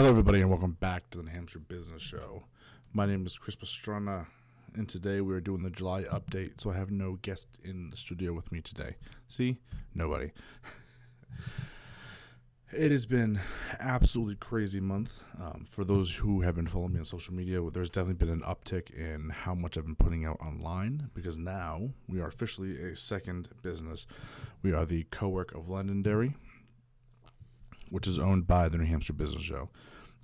Hello, everybody, and welcome back to the New Hampshire Business Show. My name is Chris Pastrana, and today we are doing the July update. So I have no guest in the studio with me today. See, nobody. it has been absolutely crazy month. Um, for those who have been following me on social media, there's definitely been an uptick in how much I've been putting out online because now we are officially a second business. We are the co-work of Londonderry which is owned by the New Hampshire Business Show.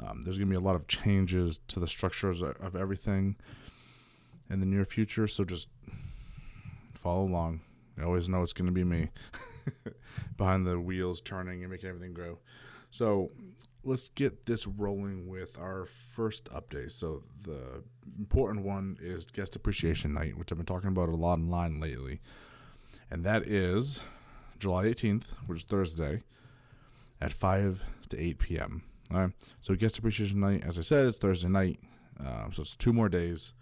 Um, there's going to be a lot of changes to the structures of everything in the near future, so just follow along. You always know it's going to be me behind the wheels turning and making everything grow. So let's get this rolling with our first update. So the important one is guest appreciation night, which I've been talking about a lot online lately, and that is July 18th, which is Thursday at 5 to 8 p.m. All right. So guest appreciation night, as I said, it's Thursday night. Uh, so it's two more days,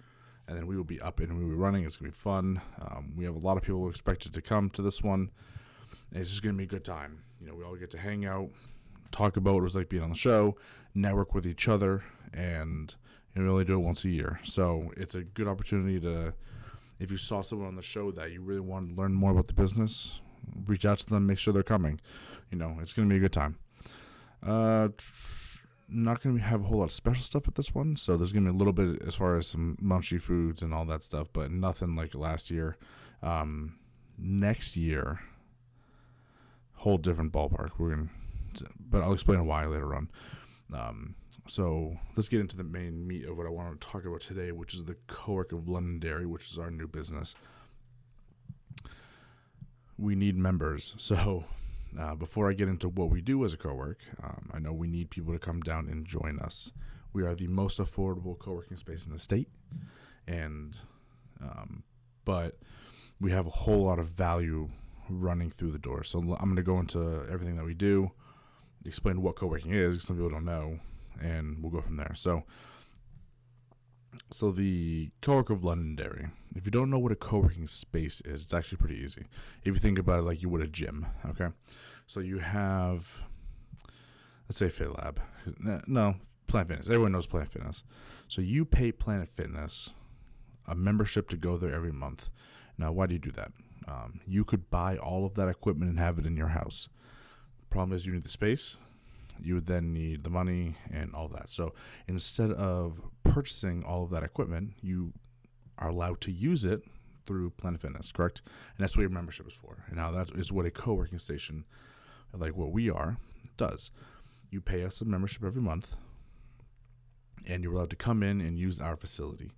and then we will be up and we will be running. It's going to be fun. Um, we have a lot of people expected to come to this one. It's just going to be a good time. You know, we all get to hang out, talk about what it was like being on the show, network with each other, and you know, we only do it once a year. So it's a good opportunity to, if you saw someone on the show that you really want to learn more about the business, reach out to them, make sure they're coming. You know, it's going to be a good time. Uh, not going to have a whole lot of special stuff at this one, so there's going to be a little bit as far as some munchy foods and all that stuff, but nothing like last year. Um, next year, whole different ballpark. We're going to, but I'll explain why later on. Um, so let's get into the main meat of what I want to talk about today, which is the co-work of Londonderry, which is our new business we need members. So uh, before I get into what we do as a co-work, um, I know we need people to come down and join us. We are the most affordable co-working space in the state, and um, but we have a whole lot of value running through the door. So I'm going to go into everything that we do, explain what co-working is. Some people don't know, and we'll go from there. So so the co-work of Londonderry. If you don't know what a co-working space is, it's actually pretty easy. If you think about it like you would a gym, okay? So you have, let's say FitLab. No, Planet Fitness. Everyone knows Planet Fitness. So you pay Planet Fitness a membership to go there every month. Now, why do you do that? Um, you could buy all of that equipment and have it in your house. Problem is you need the space. You would then need the money and all that. So instead of purchasing all of that equipment, you are allowed to use it through Planet Fitness, correct? And that's what your membership is for. And now that is what a co-working station, like what we are, does. You pay us a membership every month, and you're allowed to come in and use our facility.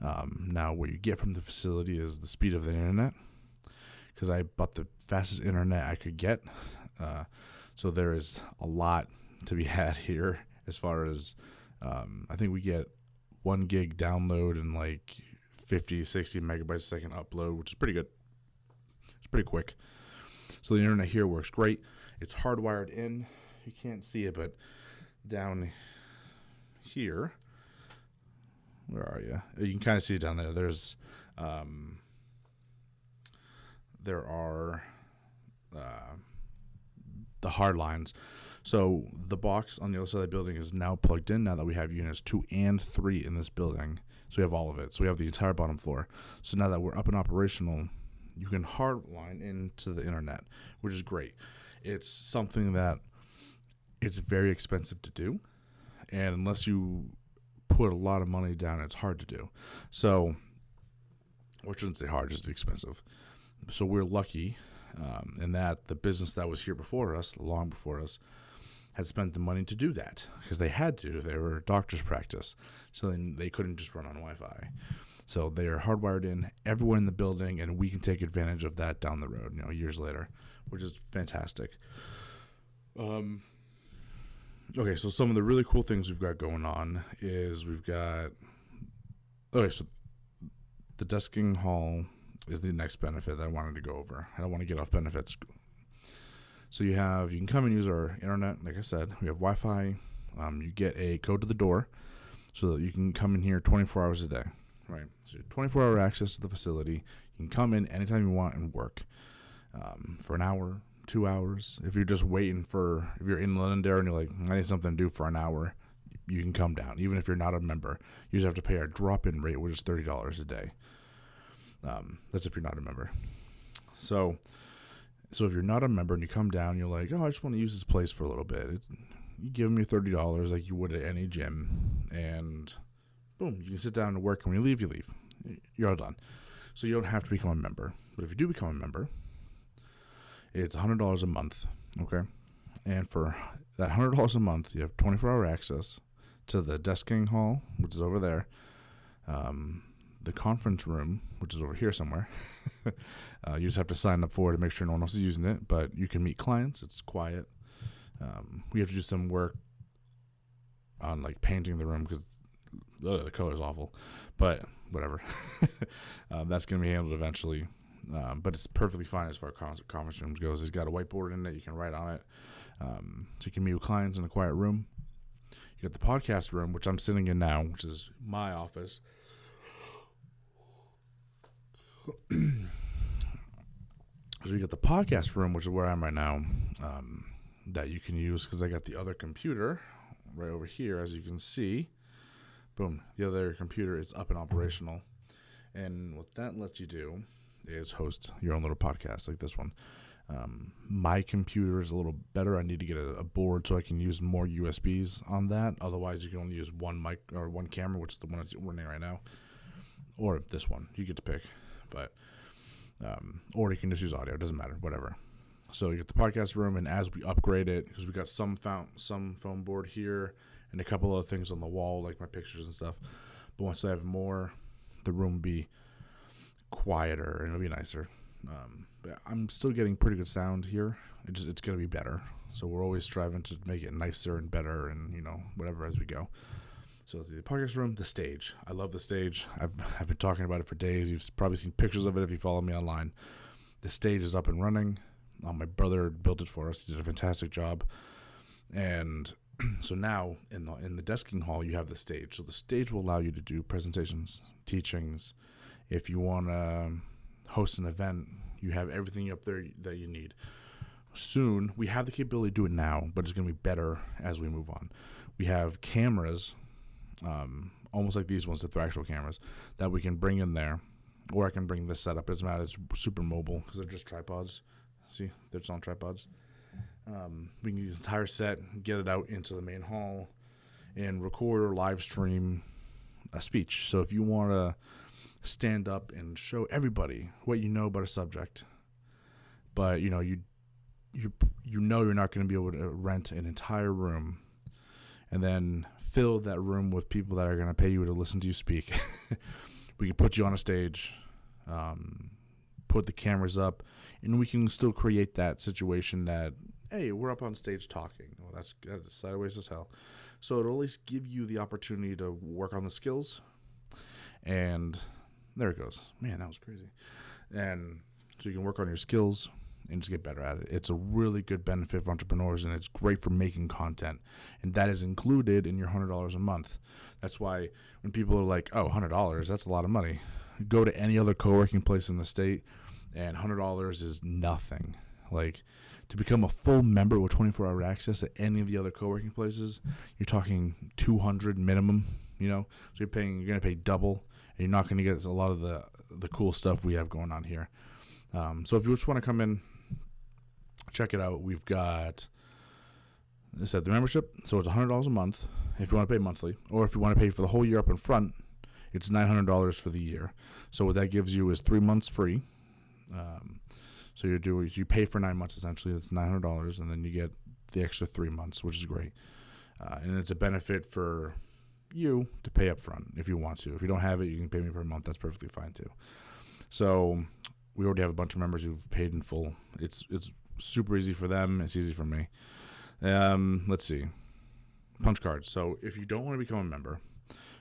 Um, now, what you get from the facility is the speed of the internet, because I bought the fastest internet I could get. Uh, so there is a lot to be had here as far as um, I think we get one gig download and like 50, 60 megabytes a second upload, which is pretty good. It's pretty quick. So the internet here works great. It's hardwired in. You can't see it, but down here, where are you? You can kind of see it down there. There's, um, there are uh, the hard lines. So the box on the other side of the building is now plugged in now that we have units two and three in this building. So we have all of it. So we have the entire bottom floor. So now that we're up and operational, you can hardline into the internet, which is great. It's something that it's very expensive to do. And unless you put a lot of money down, it's hard to do. So, or shouldn't say hard, just expensive. So we're lucky um, in that the business that was here before us, long before us, had spent the money to do that because they had to. They were a doctor's practice, so then they couldn't just run on Wi-Fi. So they are hardwired in everyone in the building, and we can take advantage of that down the road, you know, years later, which is fantastic. Um, okay, so some of the really cool things we've got going on is we've got okay, so the desking hall is the next benefit that I wanted to go over. I don't want to get off benefits so you have you can come and use our internet. Like I said, we have Wi-Fi. Um, you get a code to the door, so that you can come in here 24 hours a day. Right. So 24 hour access to the facility. You can come in anytime you want and work um, for an hour, two hours. If you're just waiting for, if you're in Londonderry and you're like, I need something to do for an hour, you can come down. Even if you're not a member, you just have to pay our drop in rate, which is thirty dollars a day. Um, that's if you're not a member. So, so if you're not a member and you come down, you're like, oh, I just want to use this place for a little bit. It, you give them your thirty dollars like you would at any gym, and boom, you can sit down and work. And when you leave, you leave. You're all done. So you don't have to become a member. But if you do become a member, it's hundred dollars a month. Okay, and for that hundred dollars a month, you have twenty four hour access to the desking hall, which is over there. Um, the conference room, which is over here somewhere. uh, you just have to sign up for it to make sure no one else is using it. But you can meet clients. It's quiet. Um, we have to do some work on like painting the room because the color is awful. But whatever, um, that's gonna be handled eventually. Um, but it's perfectly fine as far as conference rooms goes. It's got a whiteboard in it. You can write on it. Um, so you can meet with clients in a quiet room. You got the podcast room, which I'm sitting in now, which is my office. So you got the podcast room, which is where I'm right now, um, that you can use because I got the other computer right over here, as you can see. Boom, the other computer is up and operational. And what that lets you do is host your own little podcast like this one. Um, my computer is a little better. I need to get a, a, board so I can use more USBs on that. Otherwise, you can only use one mic or one camera, which is the one that's running right now, or this one. You get to pick, but um, or you can just use audio. It doesn't matter, whatever. So you get the podcast room, and as we upgrade it, because we got some found some foam board here and a couple other things on the wall, like my pictures and stuff. But once I have more, the room be quieter and it'll be nicer. Um, but I'm still getting pretty good sound here. It just it's gonna be better. So we're always striving to make it nicer and better, and you know whatever as we go. So the podcast room, the stage. I love the stage. I've I've been talking about it for days. You've probably seen pictures of it if you follow me online. The stage is up and running. Um, my brother built it for us. He did a fantastic job. And so now in the in the desking hall you have the stage. So the stage will allow you to do presentations, teachings. If you want to host an event, you have everything up there that you need. Soon, we have the capability to do it now, but it's going to be better as we move on. We have cameras, um, almost like these ones that they're actual cameras, that we can bring in there. Or I can bring this setup. It doesn't matter. It's super mobile because they're just tripods. See, they're just on tripods. Um, we can use the entire set, get it out into the main hall, and record or live stream a speech. So if you want to stand up and show everybody what you know about a subject, but you know you you you know you're not going to be able to rent an entire room and then fill that room with people that are going to pay you to listen to you speak. we can put you on a stage, um, put the cameras up, and we can still create that situation that hey, we're up on stage talking. Well, that's, that's sideways as hell. So it'll at least give you the opportunity to work on the skills and there it goes. Man, that was crazy. And so you can work on your skills and just get better at it. It's a really good benefit for entrepreneurs and it's great for making content. And that is included in your $100 a month. That's why when people are like, oh, $100, that's a lot of money. Go to any other co working place in the state and $100 is nothing. Like, to become a full member with 24 hour access at any of the other co working places, you're talking 200 minimum, you know? So you're paying, you're going to pay double and you're not going to get a lot of the the cool stuff we have going on here. Um, so if you just want to come in, check it out. We've got I said the membership, so it's hundred dollars a month if you want to pay monthly, or if you want to pay for the whole year up in front, it's nine hundred dollars for the year. So what that gives you is three months free. Um, so you do you pay for nine months essentially. It's nine hundred dollars, and then you get the extra three months, which is great. Uh, and it's a benefit for you to pay up front if you want to. If you don't have it, you can pay me per month. That's perfectly fine too. So we already have a bunch of members who've paid in full. It's it's super easy for them. It's easy for me. Um, let's see, punch cards. So if you don't want to become a member,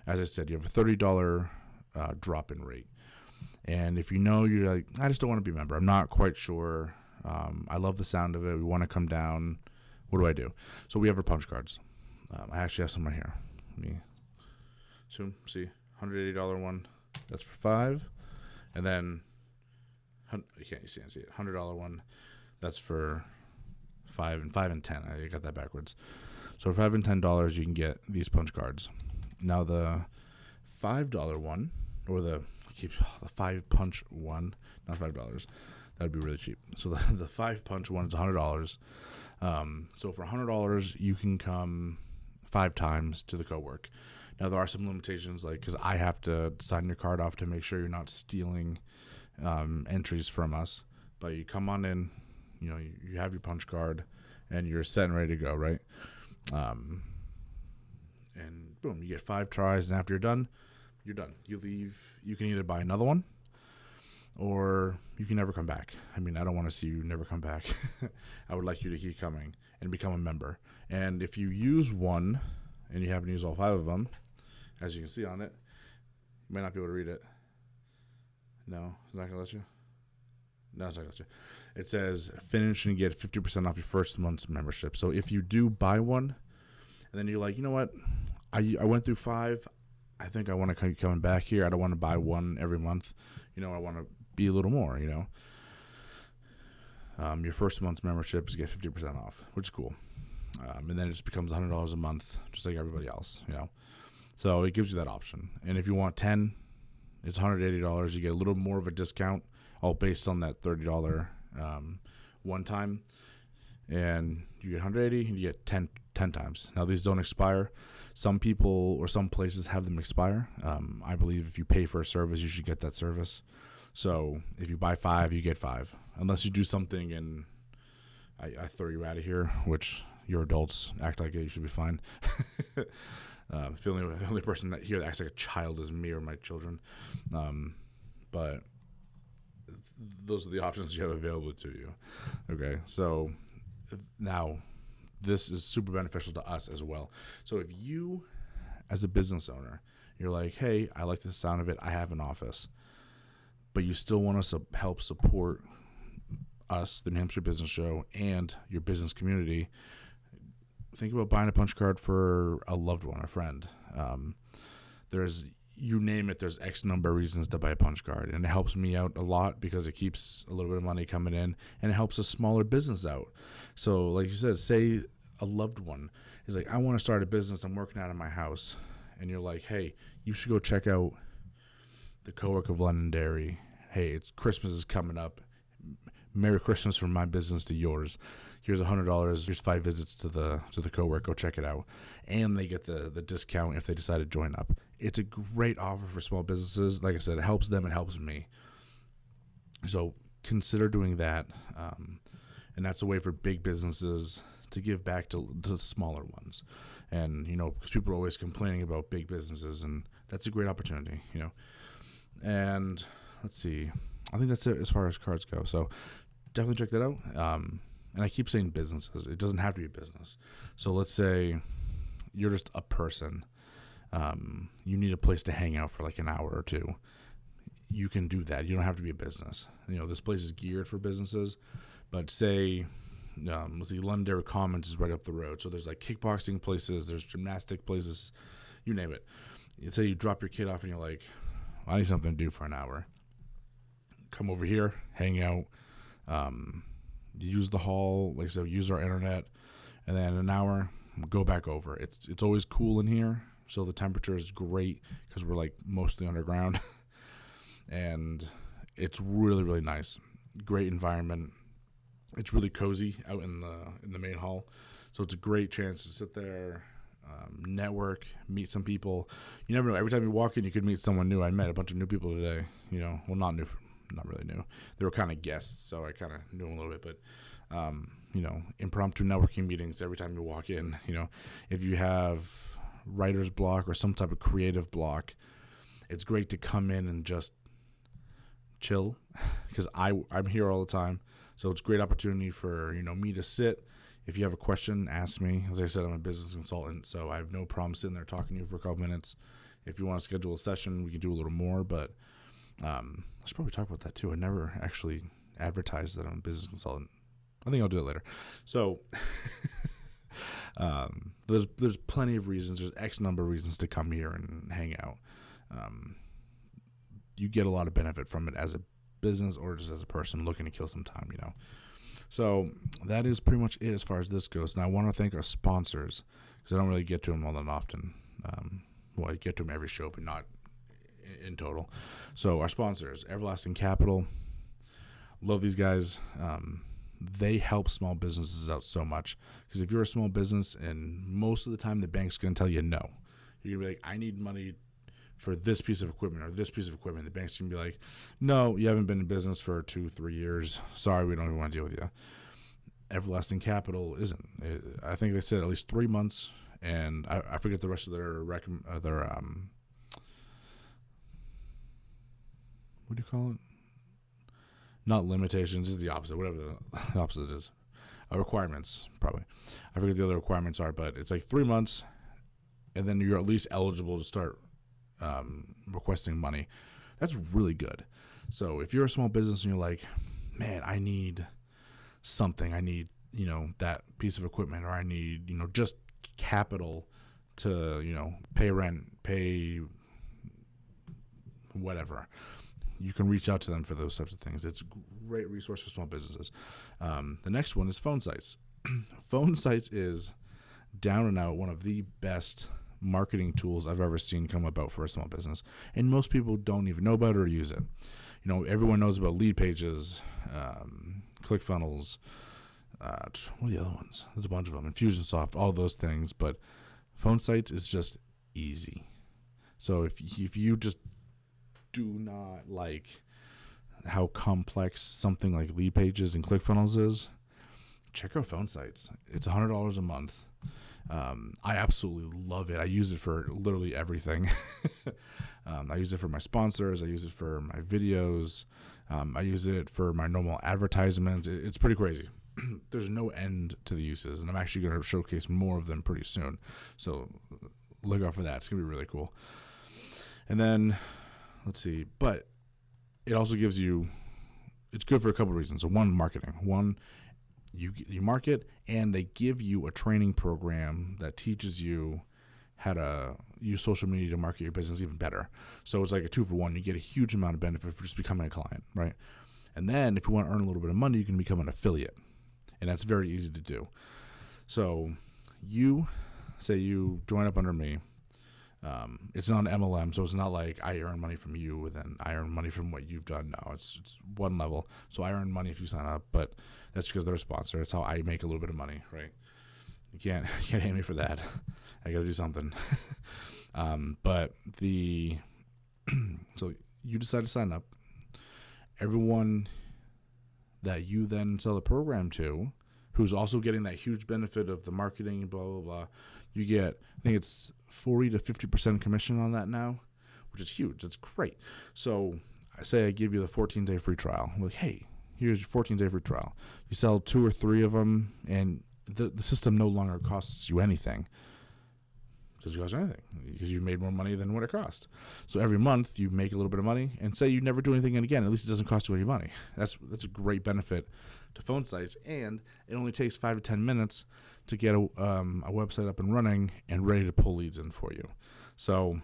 as I said, you have a thirty dollar uh, drop in rate. And if you know you're like, I just don't want to be a member. I'm not quite sure. Um, I love the sound of it. We want to come down. What do I do? So we have our punch cards. Um, I actually have some right here. Let me so see, hundred eighty dollar one. That's for five, and then you can't you see it. Hundred dollar one. That's for five and five and ten. I got that backwards. So for five and ten dollars, you can get these punch cards. Now the five dollar one, or the keep the five punch one, not five dollars. That'd be really cheap. So the, the five punch one is a hundred dollars. Um, so for a hundred dollars, you can come five times to the co-work. Now there are some limitations, like because I have to sign your card off to make sure you're not stealing um, entries from us. But you come on in, you know, you, have your punch card, and you're set and ready to go, right? Um, and boom, you get five tries, and after you're done, you're done. You leave. You can either buy another one, or you can never come back. I mean, I don't want to see you never come back. I would like you to keep coming and become a member. And if you use one, and you haven't used all five of them, as you can see on it, you might not be able to read it. No, it's not gonna let you. No, let you. It says finish and get fifty percent off your first month's membership. So if you do buy one, and then you're like, you know what, I I went through five. I think I want to keep coming back here. I don't want to buy one every month. You know, I want to be a little more. You know, um, your first month's membership is get fifty percent off, which is cool. Um, and then it just becomes hundred dollars a month, just like everybody else. You know, so it gives you that option. And if you want ten, it's one hundred eighty dollars. You get a little more of a discount, all based on that thirty dollar um, one time, and you get one hundred eighty, and you get 10, 10 times. Now these don't expire. Some people or some places have them expire. Um, I believe if you pay for a service, you should get that service. So if you buy five, you get five, unless you do something and I, I throw you out of here, which you're adults act like it, you should be fine. um, the, only, the only person that here that acts like a child is me or my children. Um, but those are the options you have available to you. Okay, so now this is super beneficial to us as well. So if you, as a business owner, you're like, hey, I like the sound of it. I have an office, but you still want us to help support us, the New Hampshire Business Show, and your business community. Think about buying a punch card for a loved one, a friend. Um, there's you name it, there's X number of reasons to buy a punch card. And it helps me out a lot because it keeps a little bit of money coming in and it helps a smaller business out. So, like you said, say a loved one is like, I want to start a business, I'm working out of my house. And you're like, hey, you should go check out the co-work of Londonderry. Hey, it's Christmas is coming up. Merry Christmas from my business to yours. Here's a hundred dollars. Here's five visits to the to the co-work. Go check it out, and they get the the discount if they decide to join up. It's a great offer for small businesses. Like I said, it helps them. It helps me. So consider doing that, um, and that's a way for big businesses to give back to, to smaller ones. And you know, because people are always complaining about big businesses, and that's a great opportunity. You know, and let's see. I think that's it as far as cards go. So definitely check that out. Um, and I keep saying businesses. It doesn't have to be a business. So let's say you're just a person. Um, you need a place to hang out for like an hour or two. You can do that. You don't have to be a business. You know, this place is geared for businesses. But say, um, let's see, Londonderry Commons is right up the road. So there's like kickboxing places, there's gymnastic places, you name it. Say you drop your kid off and you're like, I need something to do for an hour. Come over here, hang out. Um, use the hall, like I said, use our internet, and then an hour, go back over. It's it's always cool in here, so the temperature is great because we're like mostly underground, and it's really really nice. Great environment. It's really cozy out in the in the main hall, so it's a great chance to sit there. Um, network, meet some people. You never know. Every time you walk in, you could meet someone new. I met a bunch of new people today. You know, well, not new not really new. They were kind of guests, so I kind of knew them a little bit. But um, you know, impromptu networking meetings every time you walk in. You know, if you have writer's block or some type of creative block, it's great to come in and just chill because I I'm here all the time. So it's great opportunity for you know me to sit. If you have a question, ask me. As I said, I'm a business consultant, so I have no problem sitting there talking to you for a couple minutes. If you want to schedule a session, we can do a little more. But um, I should probably talk about that too. I never actually advertised that I'm a business consultant. I think I'll do it later. So um, there's there's plenty of reasons. There's X number of reasons to come here and hang out. Um, you get a lot of benefit from it as a business or just as a person looking to kill some time. You know. So that is pretty much it as far as this goes. And I want to thank our sponsors because I don't really get to them all that often. Um, well, I get to them every show, but not in total. So our sponsors, Everlasting Capital, love these guys. Um, they help small businesses out so much because if you're a small business and most of the time the bank's going to tell you no, you're going to be like, I need money for this piece of equipment or this piece of equipment. The bank's going to be like, no, you haven't been in business for two, three years. Sorry, we don't even want to deal with you. Everlasting Capital isn't. I think they said at least three months, and I, I forget the rest of their rec- uh, their um, what do you call it? Not limitations. Is the opposite. Whatever the opposite is, uh, requirements probably. I forget the other requirements are, but it's like three months, and then you're at least eligible to start um, requesting money. That's really good. So if you're a small business and you're like, man, I need something. I need you know that piece of equipment, or I need you know just capital to you know pay rent, pay whatever you can reach out to them for those types of things. It's a great resource for small businesses. Um, the next one is PhoneSites. PhoneSites is down and out one of the best marketing tools I've ever seen come about for a small business, and most people don't even know about it or use it. You know, everyone knows about Leadpages, um, ClickFunnels. Uh, what are the other ones? There's a bunch of them. Infusionsoft, all those things. But PhoneSites is just easy. So if if you just do not like how complex something like Leadpages and ClickFunnels is, check out PhoneSites. It's hundred dollars a month. Um, I absolutely love it. I use it for literally everything. um, I use it for my sponsors. I use it for my videos. Um, I use it for my normal advertisements. It, it's pretty crazy. There's no end to the uses, and I'm actually going to showcase more of them pretty soon. So look out for that. It's going to be really cool. And then let's see, but it also gives you it's good for a couple of reasons. So one, marketing. One, you you market and they give you a training program that teaches you how to use social media to market your business even better. So it's like a two for one. You get a huge amount of benefit for just becoming a client, right? And then if you want to earn a little bit of money, you can become an affiliate. And that's very easy to do. So you say you join up under me um, it's not an MLM, so it's not like I earn money from you and then I earn money from what you've done. No, it's it's one level. So I earn money if you sign up, but that's because they're a sponsor. That's how I make a little bit of money, right? You can't you can't hate me for that. I got to do something. um, but the so you decide to sign up. Everyone that you then sell the program to, who's also getting that huge benefit of the marketing, blah blah blah. You get, I think it's 40 to 50% commission on that now, which is huge. That's great. So I say I give you the 14 day free trial. I'm like, hey, here's your 14 day free trial. You sell two or three of them, and the, the system no longer costs you anything. Doesn't cost anything because you've made more money than what it cost. So every month you make a little bit of money, and say you never do anything again. At least it doesn't cost you any money. That's that's a great benefit to PhoneSites, and it only takes five to ten minutes to get a, um, a website up and running and ready to pull leads in for you. So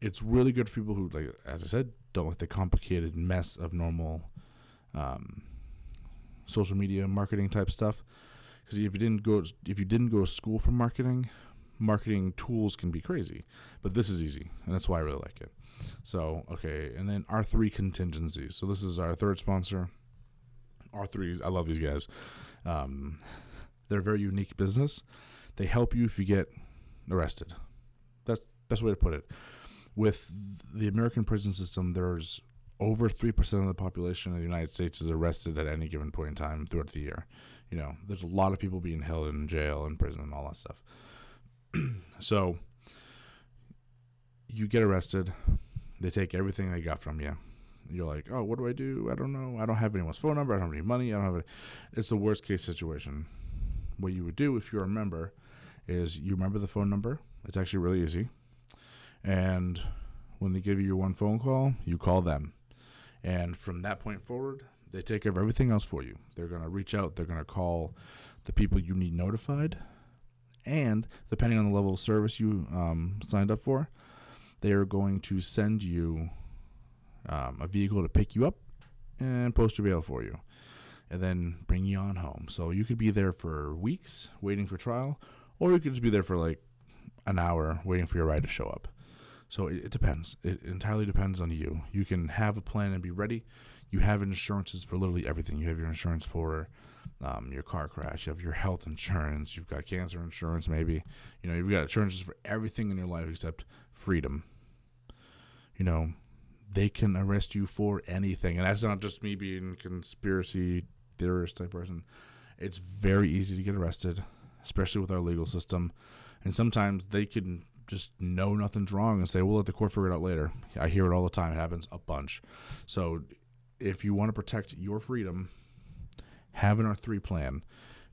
it's really good for people who, like as I said, don't like the complicated mess of normal um, social media marketing type stuff. Because if you didn't go, if you didn't go to school for marketing, marketing tools can be crazy. But this is easy, and that's why I really like it. So okay, and then R three contingencies. So this is our third sponsor. R three, I love these guys. Um, they're a very unique business. They help you if you get arrested. That's best way to put it. With the American prison system, there's over three percent of the population of the United States is arrested at any given point in time throughout the year. You know, there's a lot of people being held in jail and prison and all that stuff. so you get arrested, they take everything they got from you. You're like, oh, what do I do? I don't know. I don't have anyone's phone number. I don't have any money. I don't have. Any. It's the worst case situation what you would do if you're a member is you remember the phone number. It's actually really easy. And when they give you your one phone call, you call them. And from that point forward, they take care of everything else for you. They're going to reach out, they're going to call the people you need notified. And depending on the level of service you um, signed up for, they are going to send you um, a vehicle to pick you up and post your bail for you and then bring you on home. So you could be there for weeks waiting for trial, or you could just be there for like an hour waiting for your ride to show up. So it, it depends. It entirely depends on you. You can have a plan and be ready. You have insurances for literally everything. You have your insurance for um, your car crash. You have your health insurance. You've got cancer insurance, maybe. You know, you've got insurances for everything in your life except freedom. You know, they can arrest you for anything, and that's not just me being conspiracy theorist type person. It's very easy to get arrested, especially with our legal system, and sometimes they can just know nothing's wrong and say, "We'll let the court figure it out later." I hear it all the time. It happens a bunch. So, if you want to protect your freedom, have an R3 plan.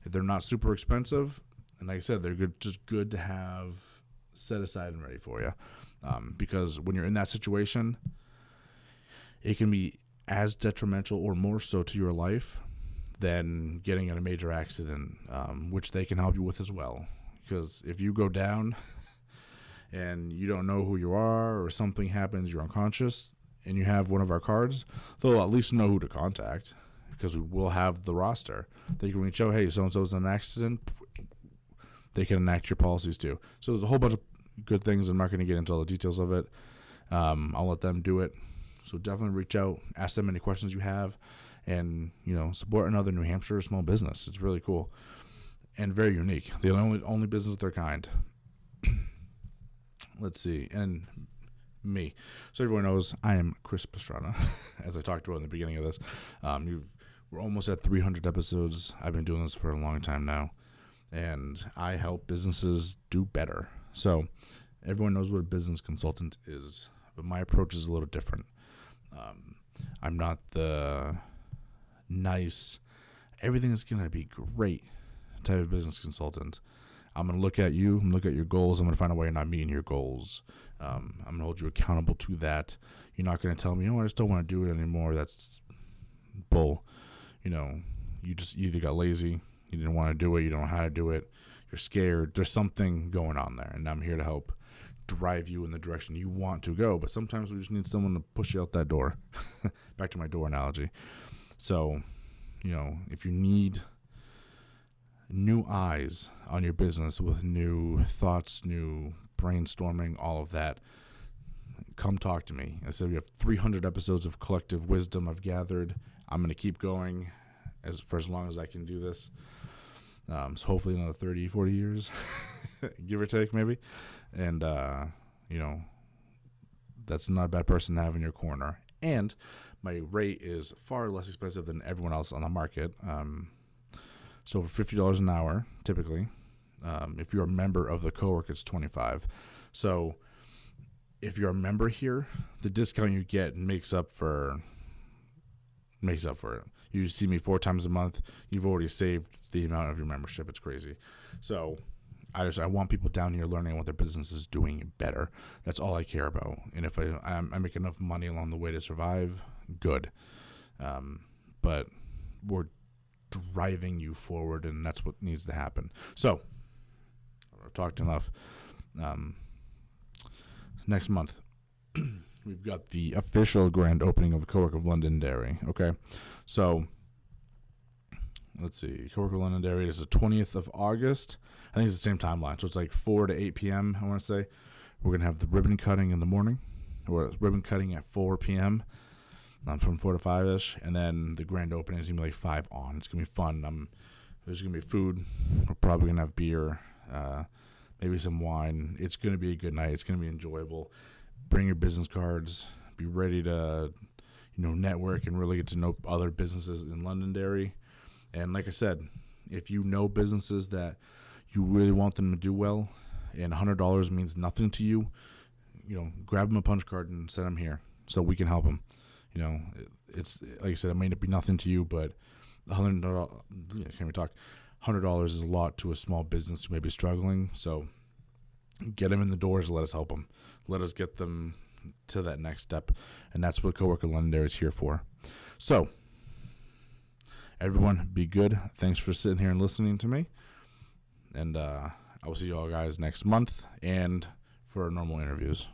They're not super expensive, and like I said, they're good, just good to have set aside and ready for you. Um, because when you're in that situation, it can be as detrimental or more so to your life than getting in a major accident, um, which they can help you with as well. Because if you go down and you don't know who you are, or something happens, you're unconscious, and you have one of our cards, they'll at least know who to contact because we will have the roster. They can reach out, hey, so and so's in an accident. They can enact your policies too. So there's a whole bunch of good things. I'm not going to get into all the details of it. Um, I'll let them do it. So definitely reach out, ask them any questions you have, and you know support another New Hampshire small business. It's really cool and very unique. The only only business of their kind. Let's see, and me. So everyone knows I am Chris Pastrana, as I talked about in the beginning of this. Um, you've we're almost at 300 episodes. I've been doing this for a long time now, and I help businesses do better. So everyone knows what a business consultant is, but my approach is a little different. Um, I'm not the nice, everything is going to be great type of business consultant. I'm going to look at you, I'm going to look at your goals, I'm going to find a way you're not meeting your goals. Um, I'm going to hold you accountable to that. You're not going to tell me, oh, I just don't want to do it anymore. That's bull. You know, you just you either got lazy, you didn't want to do it, you don't know how to do it, you're scared. There's something going on there, and I'm here to help drive you in the direction you want to go. But sometimes we just need someone to push you out that door. Back to my door analogy. So, you know, if you need new eyes on your business with new thoughts, new brainstorming, all of that, come talk to me. I said we have 300 episodes of collective wisdom I've gathered. I'm going to keep going as for as long as I can do this. Um, so hopefully another 30, 40 years, give or take, maybe and uh, you know that's not a bad person to have in your corner. And my rate is far less expensive than everyone else on the market. Um, so for fifty dollars an hour, typically, um, if you're a member of the cowork, it's twenty five. So if you're a member here, the discount you get makes up for makes up for it. You see me four times a month. You've already saved the amount of your membership. It's crazy. So I just I want people down here learning what their business is doing better. That's all I care about. And if I I make enough money along the way to survive, good. Um, but we're driving you forward, and that's what needs to happen. So I've talked enough. Um, next month. we've got the official grand opening of Co-work of Londonderry. Okay, so let's see, Co-work of Londonderry is the twentieth of August. I think it's the same timeline. So it's like 4 to 8 p.m., I want to say. We're going to have the ribbon cutting in the morning, or ribbon cutting at 4 p.m. Um, from 4 to 5 ish. And then the grand opening is to be like 5 on. It's going to be fun. Um, there's going to be food. We're probably to have beer, uh, maybe some wine. It's going to be a good night. It's going to be enjoyable. Bring your business cards. Be ready to, you know, network and really get to know other businesses in Londonderry. And like I said, if you know businesses that you really want them to do well, and hundred dollars means nothing to you, you know, grab them a punch card and send them here so we can help them. You know, it's like I said, it may not be nothing to you, but hundred dollars. Can we talk? Hundred dollars is a lot to a small business who may be struggling. So get them in the doors. Let us help them. Let us get them to that next step, and that's what Coworker Londonderry is here for. So everyone, be good. Thanks for sitting here and listening to me. And uh, I will see you all guys next month and for our normal interviews.